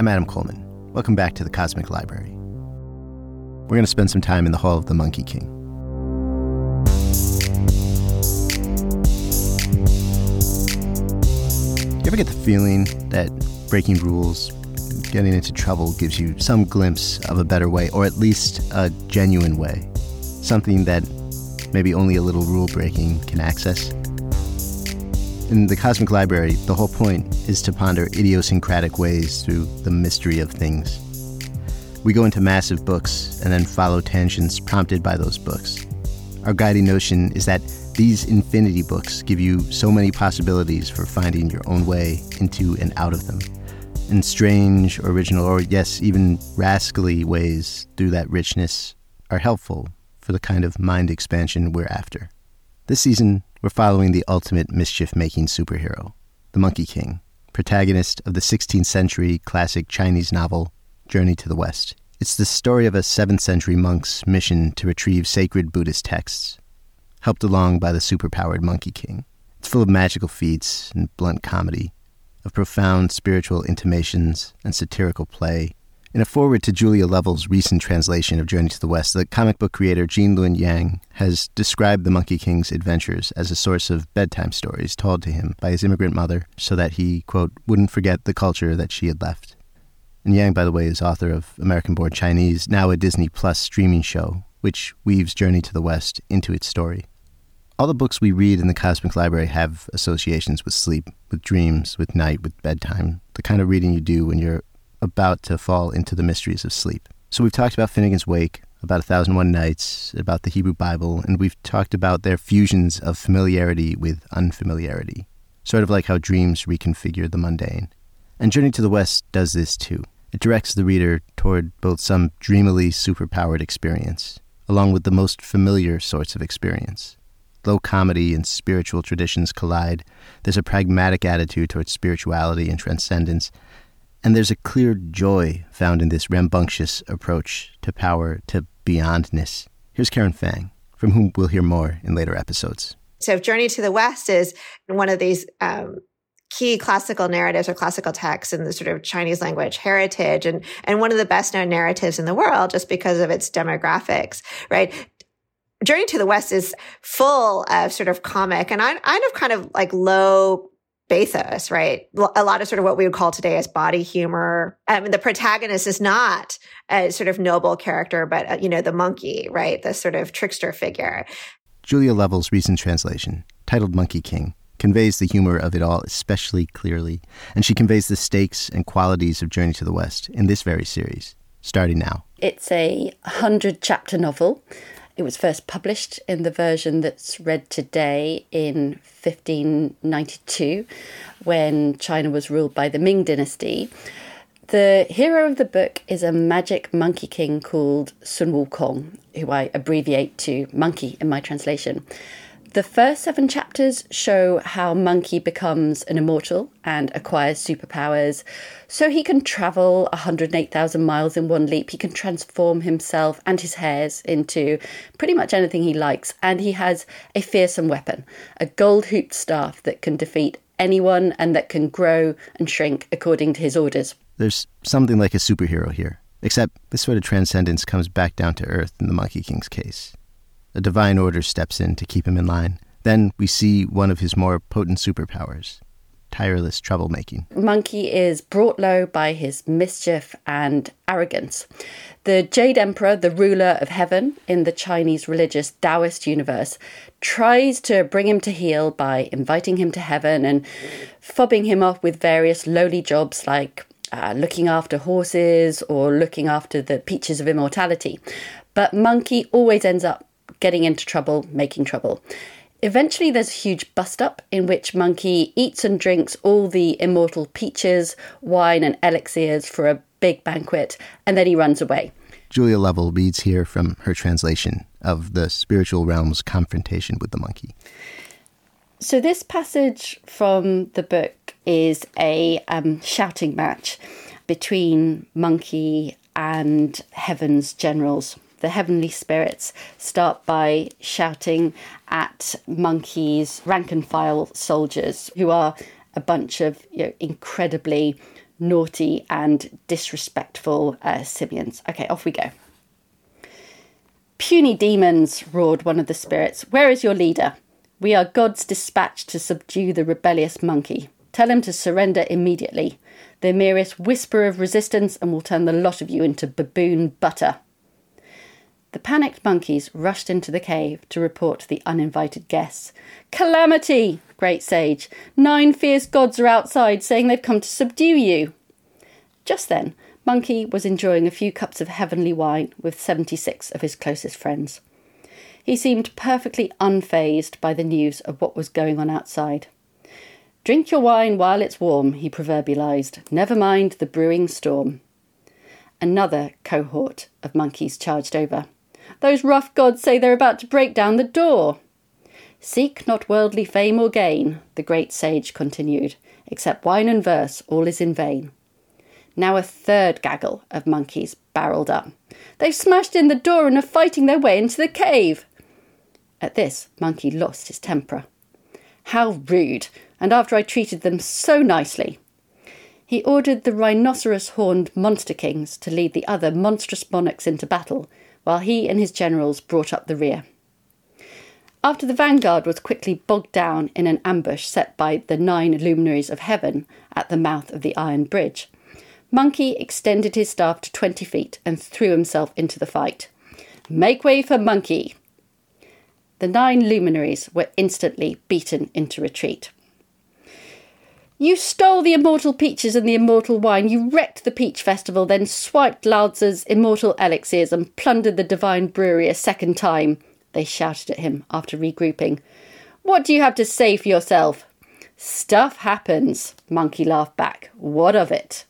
I'm Adam Coleman. Welcome back to the Cosmic Library. We're going to spend some time in the Hall of the Monkey King. You ever get the feeling that breaking rules, getting into trouble, gives you some glimpse of a better way, or at least a genuine way? Something that maybe only a little rule breaking can access? In the Cosmic Library, the whole point is to ponder idiosyncratic ways through the mystery of things. We go into massive books and then follow tangents prompted by those books. Our guiding notion is that these infinity books give you so many possibilities for finding your own way into and out of them. In strange, original, or yes, even rascally ways through that richness are helpful for the kind of mind expansion we're after. This season, we're following the ultimate mischief making superhero, the Monkey King, protagonist of the 16th century classic Chinese novel, Journey to the West. It's the story of a 7th century monk's mission to retrieve sacred Buddhist texts, helped along by the superpowered Monkey King. It's full of magical feats and blunt comedy, of profound spiritual intimations and satirical play, in a foreword to Julia Lovell's recent translation of Journey to the West, the comic book creator Gene Luen Yang has described the Monkey King's adventures as a source of bedtime stories told to him by his immigrant mother so that he, quote, wouldn't forget the culture that she had left. And Yang, by the way, is author of American Born Chinese, now a Disney Plus streaming show, which weaves Journey to the West into its story. All the books we read in the Cosmic Library have associations with sleep, with dreams, with night, with bedtime, the kind of reading you do when you're about to fall into the mysteries of sleep. So we've talked about Finnegans Wake, about A Thousand One Nights, about the Hebrew Bible, and we've talked about their fusions of familiarity with unfamiliarity, sort of like how dreams reconfigure the mundane. And Journey to the West does this too. It directs the reader toward both some dreamily superpowered experience, along with the most familiar sorts of experience. Low comedy and spiritual traditions collide. There's a pragmatic attitude towards spirituality and transcendence, and there's a clear joy found in this rambunctious approach to power, to beyondness. Here's Karen Fang, from whom we'll hear more in later episodes. So, Journey to the West is one of these um, key classical narratives or classical texts in the sort of Chinese language heritage, and and one of the best known narratives in the world, just because of its demographics, right? Journey to the West is full of sort of comic and I, I of kind of like low bathos, right? A lot of sort of what we would call today as body humor. I mean, the protagonist is not a sort of noble character, but, uh, you know, the monkey, right? The sort of trickster figure. Julia Lovell's recent translation, titled Monkey King, conveys the humor of it all especially clearly, and she conveys the stakes and qualities of Journey to the West in this very series, starting now. It's a 100 chapter novel it was first published in the version that's read today in 1592 when China was ruled by the Ming Dynasty. The hero of the book is a magic monkey king called Sun Wukong, who I abbreviate to Monkey in my translation. The first seven chapters show how Monkey becomes an immortal and acquires superpowers. So he can travel 108,000 miles in one leap. He can transform himself and his hairs into pretty much anything he likes. And he has a fearsome weapon, a gold hooped staff that can defeat anyone and that can grow and shrink according to his orders. There's something like a superhero here, except this sort of transcendence comes back down to earth in the Monkey King's case. A divine order steps in to keep him in line. Then we see one of his more potent superpowers tireless troublemaking. Monkey is brought low by his mischief and arrogance. The Jade Emperor, the ruler of heaven in the Chinese religious Taoist universe, tries to bring him to heel by inviting him to heaven and fobbing him off with various lowly jobs like uh, looking after horses or looking after the peaches of immortality. But Monkey always ends up getting into trouble, making trouble. Eventually, there's a huge bust up in which Monkey eats and drinks all the immortal peaches, wine, and elixirs for a big banquet, and then he runs away. Julia Lovell reads here from her translation of the spiritual realm's confrontation with the monkey. So, this passage from the book is a um, shouting match between Monkey and Heaven's generals the heavenly spirits start by shouting at Monkey's rank and file soldiers, who are a bunch of you know, incredibly naughty and disrespectful uh, simians. Okay, off we go. Puny demons, roared one of the spirits. Where is your leader? We are God's dispatch to subdue the rebellious monkey. Tell him to surrender immediately. The merest whisper of resistance, and we'll turn the lot of you into baboon butter. The panicked monkeys rushed into the cave to report the uninvited guests. Calamity! Great Sage. Nine fierce gods are outside saying they've come to subdue you. Just then, Monkey was enjoying a few cups of heavenly wine with 76 of his closest friends. He seemed perfectly unfazed by the news of what was going on outside. Drink your wine while it's warm, he proverbialized. Never mind the brewing storm. Another cohort of monkeys charged over. Those rough gods say they're about to break down the door. Seek not worldly fame or gain, the great sage continued, except wine and verse, all is in vain. Now a third gaggle of monkeys barreled up. They've smashed in the door and are fighting their way into the cave. At this, Monkey lost his temper. How rude, and after I treated them so nicely. He ordered the rhinoceros horned monster kings to lead the other monstrous monarchs into battle, while he and his generals brought up the rear. After the vanguard was quickly bogged down in an ambush set by the nine luminaries of heaven at the mouth of the iron bridge, Monkey extended his staff to twenty feet and threw himself into the fight. Make way for Monkey! The nine luminaries were instantly beaten into retreat. You stole the immortal peaches and the immortal wine. You wrecked the peach festival, then swiped Laozi's immortal elixirs and plundered the divine brewery a second time. They shouted at him after regrouping. What do you have to say for yourself? Stuff happens, Monkey laughed back. What of it?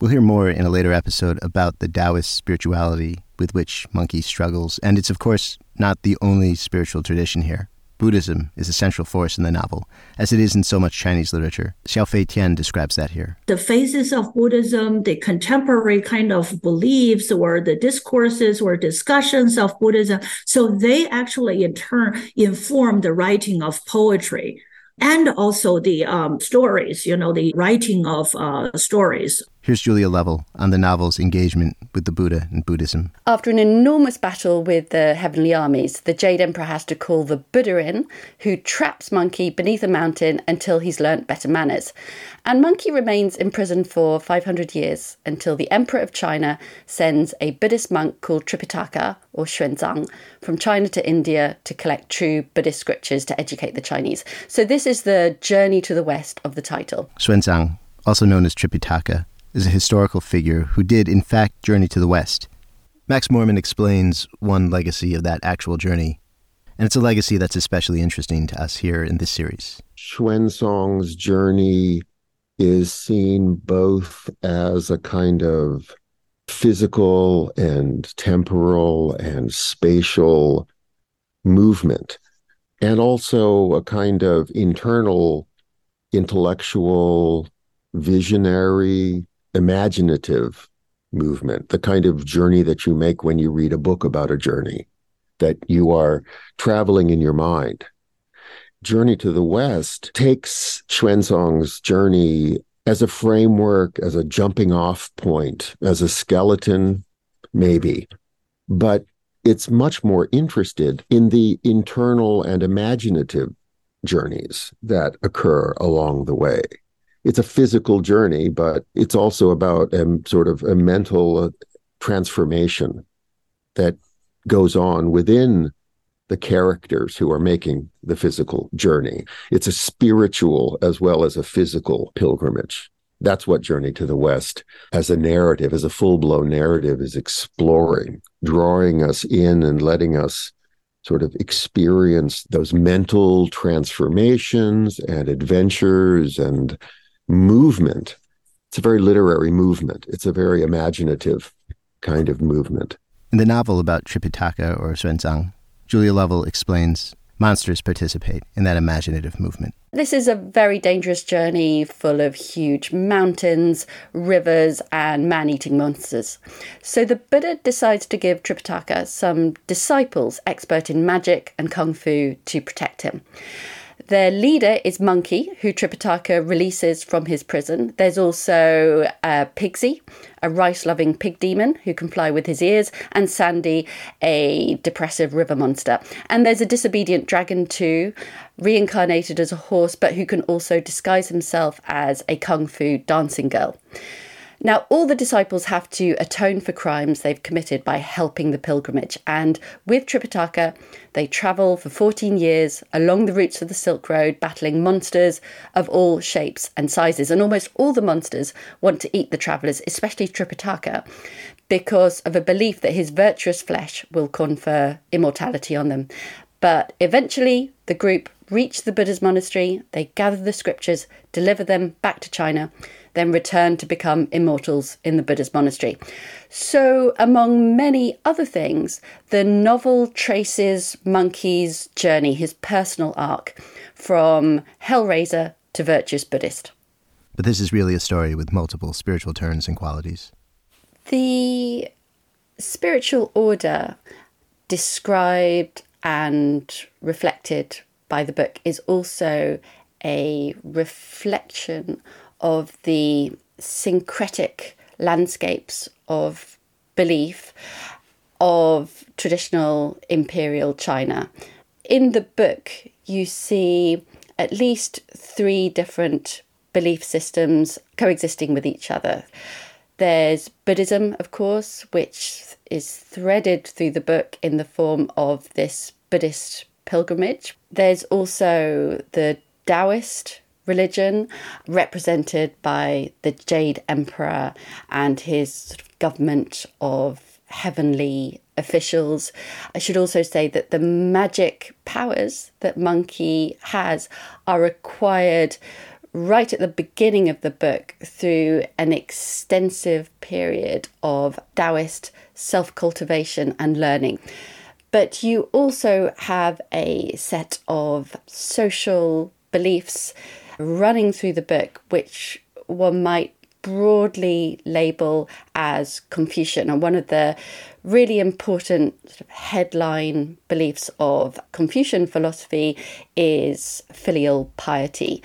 We'll hear more in a later episode about the Taoist spirituality with which Monkey struggles, and it's, of course, not the only spiritual tradition here. Buddhism is a central force in the novel, as it is in so much Chinese literature. Xiaofei Tian describes that here. The phases of Buddhism, the contemporary kind of beliefs or the discourses or discussions of Buddhism, so they actually in turn inform the writing of poetry and also the um, stories, you know, the writing of uh, stories. Here's Julia Lovell on the novel's engagement with the Buddha and Buddhism. After an enormous battle with the heavenly armies, the Jade Emperor has to call the Buddha in, who traps Monkey beneath a mountain until he's learnt better manners. And Monkey remains imprisoned for 500 years until the Emperor of China sends a Buddhist monk called Tripitaka, or Xuanzang, from China to India to collect true Buddhist scriptures to educate the Chinese. So this is the journey to the west of the title. Xuanzang, also known as Tripitaka, is a historical figure who did, in fact, journey to the West. Max Moerman explains one legacy of that actual journey, and it's a legacy that's especially interesting to us here in this series. Xuanzang's journey is seen both as a kind of physical and temporal and spatial movement, and also a kind of internal intellectual, visionary, imaginative movement, the kind of journey that you make when you read a book about a journey, that you are traveling in your mind. Journey to the West takes Xuanzang's journey as a framework, as a jumping off point, as a skeleton, maybe. But it's much more interested in the internal and imaginative journeys that occur along the way it's a physical journey, but it's also about a sort of a mental uh, transformation that goes on within the characters who are making the physical journey. It's a spiritual as well as a physical pilgrimage. That's what Journey to the West, as a narrative, as a full blown narrative, is exploring, drawing us in and letting us sort of experience those mental transformations and adventures and movement. It's a very literary movement. It's a very imaginative kind of movement. In the novel about Tripitaka or Xuanzang, Julia Lovell explains monsters participate in that imaginative movement. This is a very dangerous journey full of huge mountains, rivers, and man eating monsters. So the Buddha decides to give Tripitaka some disciples expert in magic and kung fu to protect him. Their leader is Monkey, who Tripitaka releases from his prison. There's also uh, Pigsy, a rice loving pig demon who can fly with his ears, and Sandy, a depressive river monster. And there's a disobedient dragon too, reincarnated as a horse, but who can also disguise himself as a kung fu dancing girl. Now, all the disciples have to atone for crimes they've committed by helping the pilgrimage. And with Tripitaka, they travel for 14 years along the routes of the Silk Road, battling monsters of all shapes and sizes. And almost all the monsters want to eat the travellers, especially Tripitaka, because of a belief that his virtuous flesh will confer immortality on them. But eventually, the group reach the Buddha's monastery, they gather the scriptures, deliver them back to China then return to become immortals in the Buddha's monastery. So, among many other things, the novel traces Monkey's journey, his personal arc, from Hellraiser to virtuous Buddhist. But this is really a story with multiple spiritual turns and qualities. The spiritual order described and reflected by the book is also a reflection of the syncretic landscapes of belief of traditional imperial China. In the book, you see at least three different belief systems coexisting with each other. There's Buddhism, of course, which is threaded through the book in the form of this Buddhist pilgrimage. There's also the Taoist religion, represented by the Jade Emperor and his sort of government of heavenly officials. I should also say that the magic powers that Monkey has are acquired right at the beginning of the book through an extensive period of Taoist self cultivation and learning. But you also have a set of social beliefs running through the book, which one might broadly label as Confucian. And one of the really important sort of headline beliefs of Confucian philosophy is filial piety.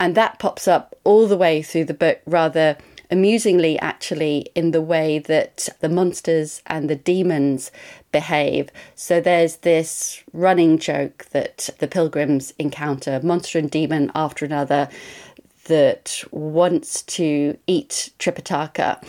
And that pops up all the way through the book rather amusingly, actually, in the way that the monsters and the demons behave. So there's this running joke that the pilgrims encounter monster and demon after another that wants to eat Tripitaka.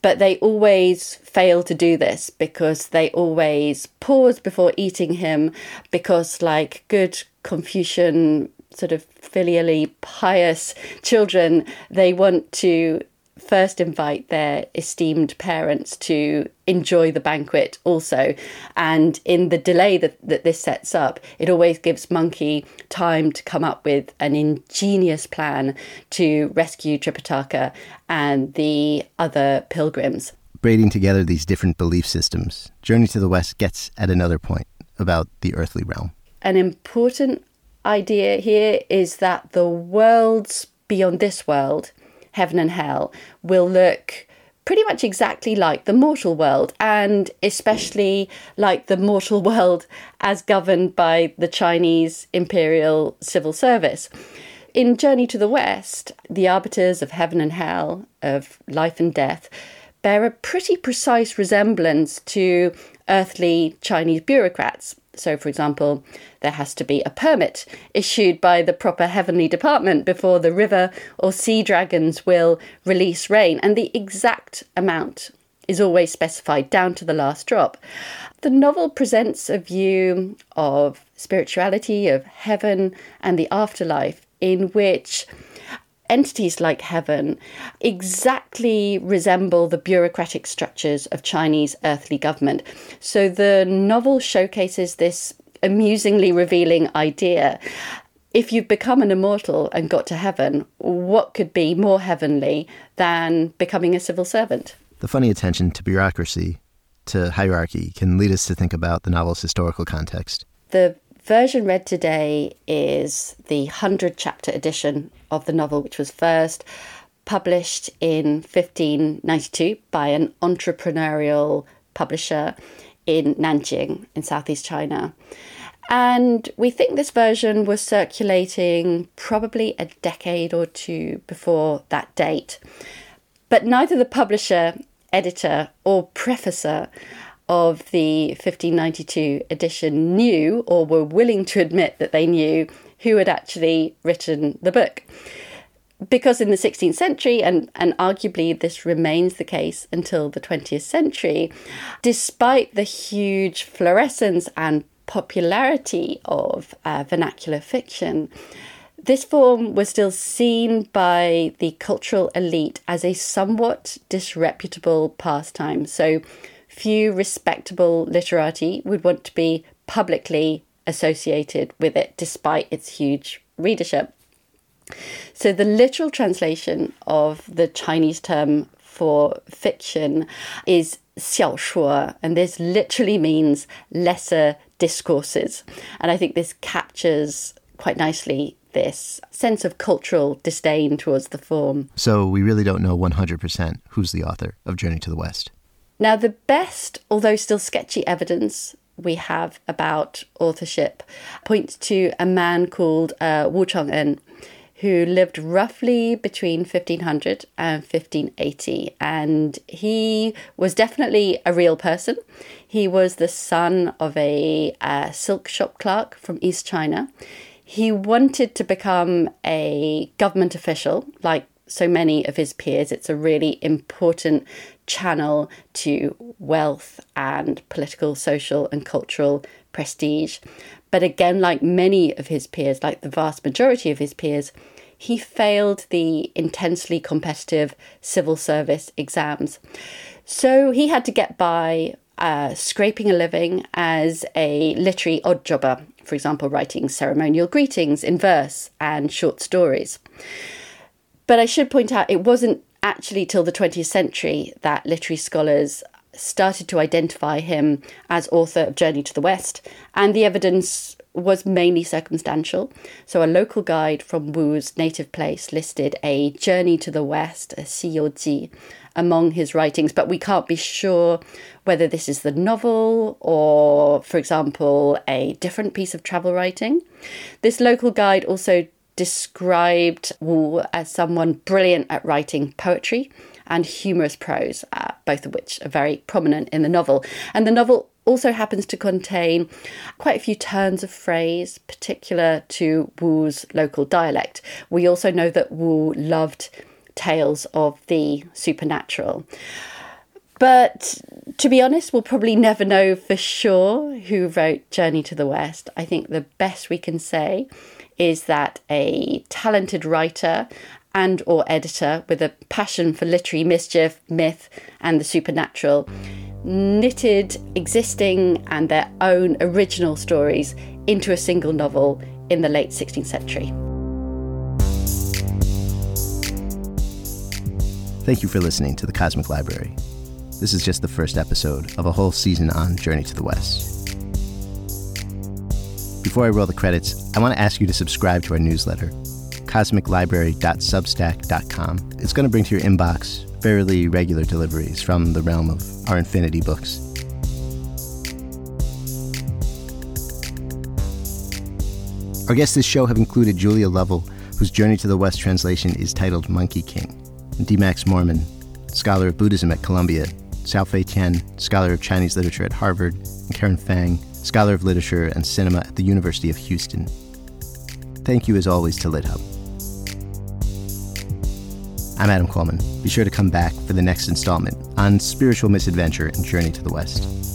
But they always fail to do this because they always pause before eating him because, like good Confucian sort of filially pious children, they want to first invite their esteemed parents to enjoy the banquet also. And in the delay that, that this sets up, it always gives Monkey time to come up with an ingenious plan to rescue Tripitaka and the other pilgrims. Braiding together these different belief systems, Journey to the West gets at another point about the earthly realm. An important idea here is that the worlds beyond this world heaven and hell will look pretty much exactly like the mortal world, and especially like the mortal world as governed by the Chinese Imperial Civil Service. In Journey to the West, the arbiters of heaven and hell, of life and death, bear a pretty precise resemblance to earthly Chinese bureaucrats. So, for example, there has to be a permit issued by the proper heavenly department before the river or sea dragons will release rain, and the exact amount is always specified down to the last drop. The novel presents a view of spirituality, of heaven, and the afterlife in which entities like heaven exactly resemble the bureaucratic structures of Chinese earthly government. So the novel showcases this amusingly revealing idea. If you've become an immortal and got to heaven, what could be more heavenly than becoming a civil servant? The funny attention to bureaucracy, to hierarchy, can lead us to think about the novel's historical context. The version read today is the 100 chapter edition of the novel, which was first published in 1592 by an entrepreneurial publisher in Nanjing in southeast China. And we think this version was circulating probably a decade or two before that date. But neither the publisher, editor, or prefacer of the 1592 edition knew or were willing to admit that they knew who had actually written the book. Because in the 16th century, and, and arguably this remains the case until the 20th century, despite the huge fluorescence and popularity of uh, vernacular fiction, this form was still seen by the cultural elite as a somewhat disreputable pastime. So few respectable literati would want to be publicly associated with it, despite its huge readership. So, the literal translation of the Chinese term for fiction is 小说, and this literally means lesser discourses. And I think this captures quite nicely this sense of cultural disdain towards the form. So, we really don't know 100% who's the author of Journey to the West. Now, the best, although still sketchy, evidence we have about authorship points to a man called uh, Wu Cheng'en, who lived roughly between 1500 and 1580. And he was definitely a real person. He was the son of a uh, silk shop clerk from East China. He wanted to become a government official, like so many of his peers. It's a really important channel to wealth and political, social, and cultural prestige. But again, like many of his peers, like the vast majority of his peers, he failed the intensely competitive civil service exams. So he had to get by uh, scraping a living as a literary odd jobber, for example, writing ceremonial greetings in verse and short stories. But I should point out it wasn't actually till the 20th century that literary scholars started to identify him as author of Journey to the West, and the evidence was mainly circumstantial. So, a local guide from Wu's native place listed a Journey to the West, a Ji, among his writings, but we can't be sure whether this is the novel or, for example, a different piece of travel writing. This local guide also described Wu as someone brilliant at writing poetry and humorous prose, uh, both of which are very prominent in the novel. And the novel also happens to contain quite a few turns of phrase, particular to Wu's local dialect. We also know that Wu loved tales of the supernatural. But to be honest, we'll probably never know for sure who wrote Journey to the West. I think the best we can say is that a talented writer and or editor with a passion for literary mischief, myth and the supernatural knitted existing and their own original stories into a single novel in the late 16th century. Thank you for listening to the Cosmic Library. This is just the first episode of a whole season on Journey to the West. Before I roll the credits, I want to ask you to subscribe to our newsletter, cosmiclibrary.substack.com. It's going to bring to your inbox fairly regular deliveries from the realm of our infinity books. Our guests this show have included Julia Lovell, whose Journey to the West translation is titled Monkey King, D. Max Moerman, scholar of Buddhism at Columbia, Xiaofei Tian, scholar of Chinese literature at Harvard, and Karen Fang, scholar of literature and cinema at the University of Houston. Thank you, as always, to LitHub. I'm Adam Coleman. Be sure to come back for the next installment on Spiritual Misadventure and Journey to the West.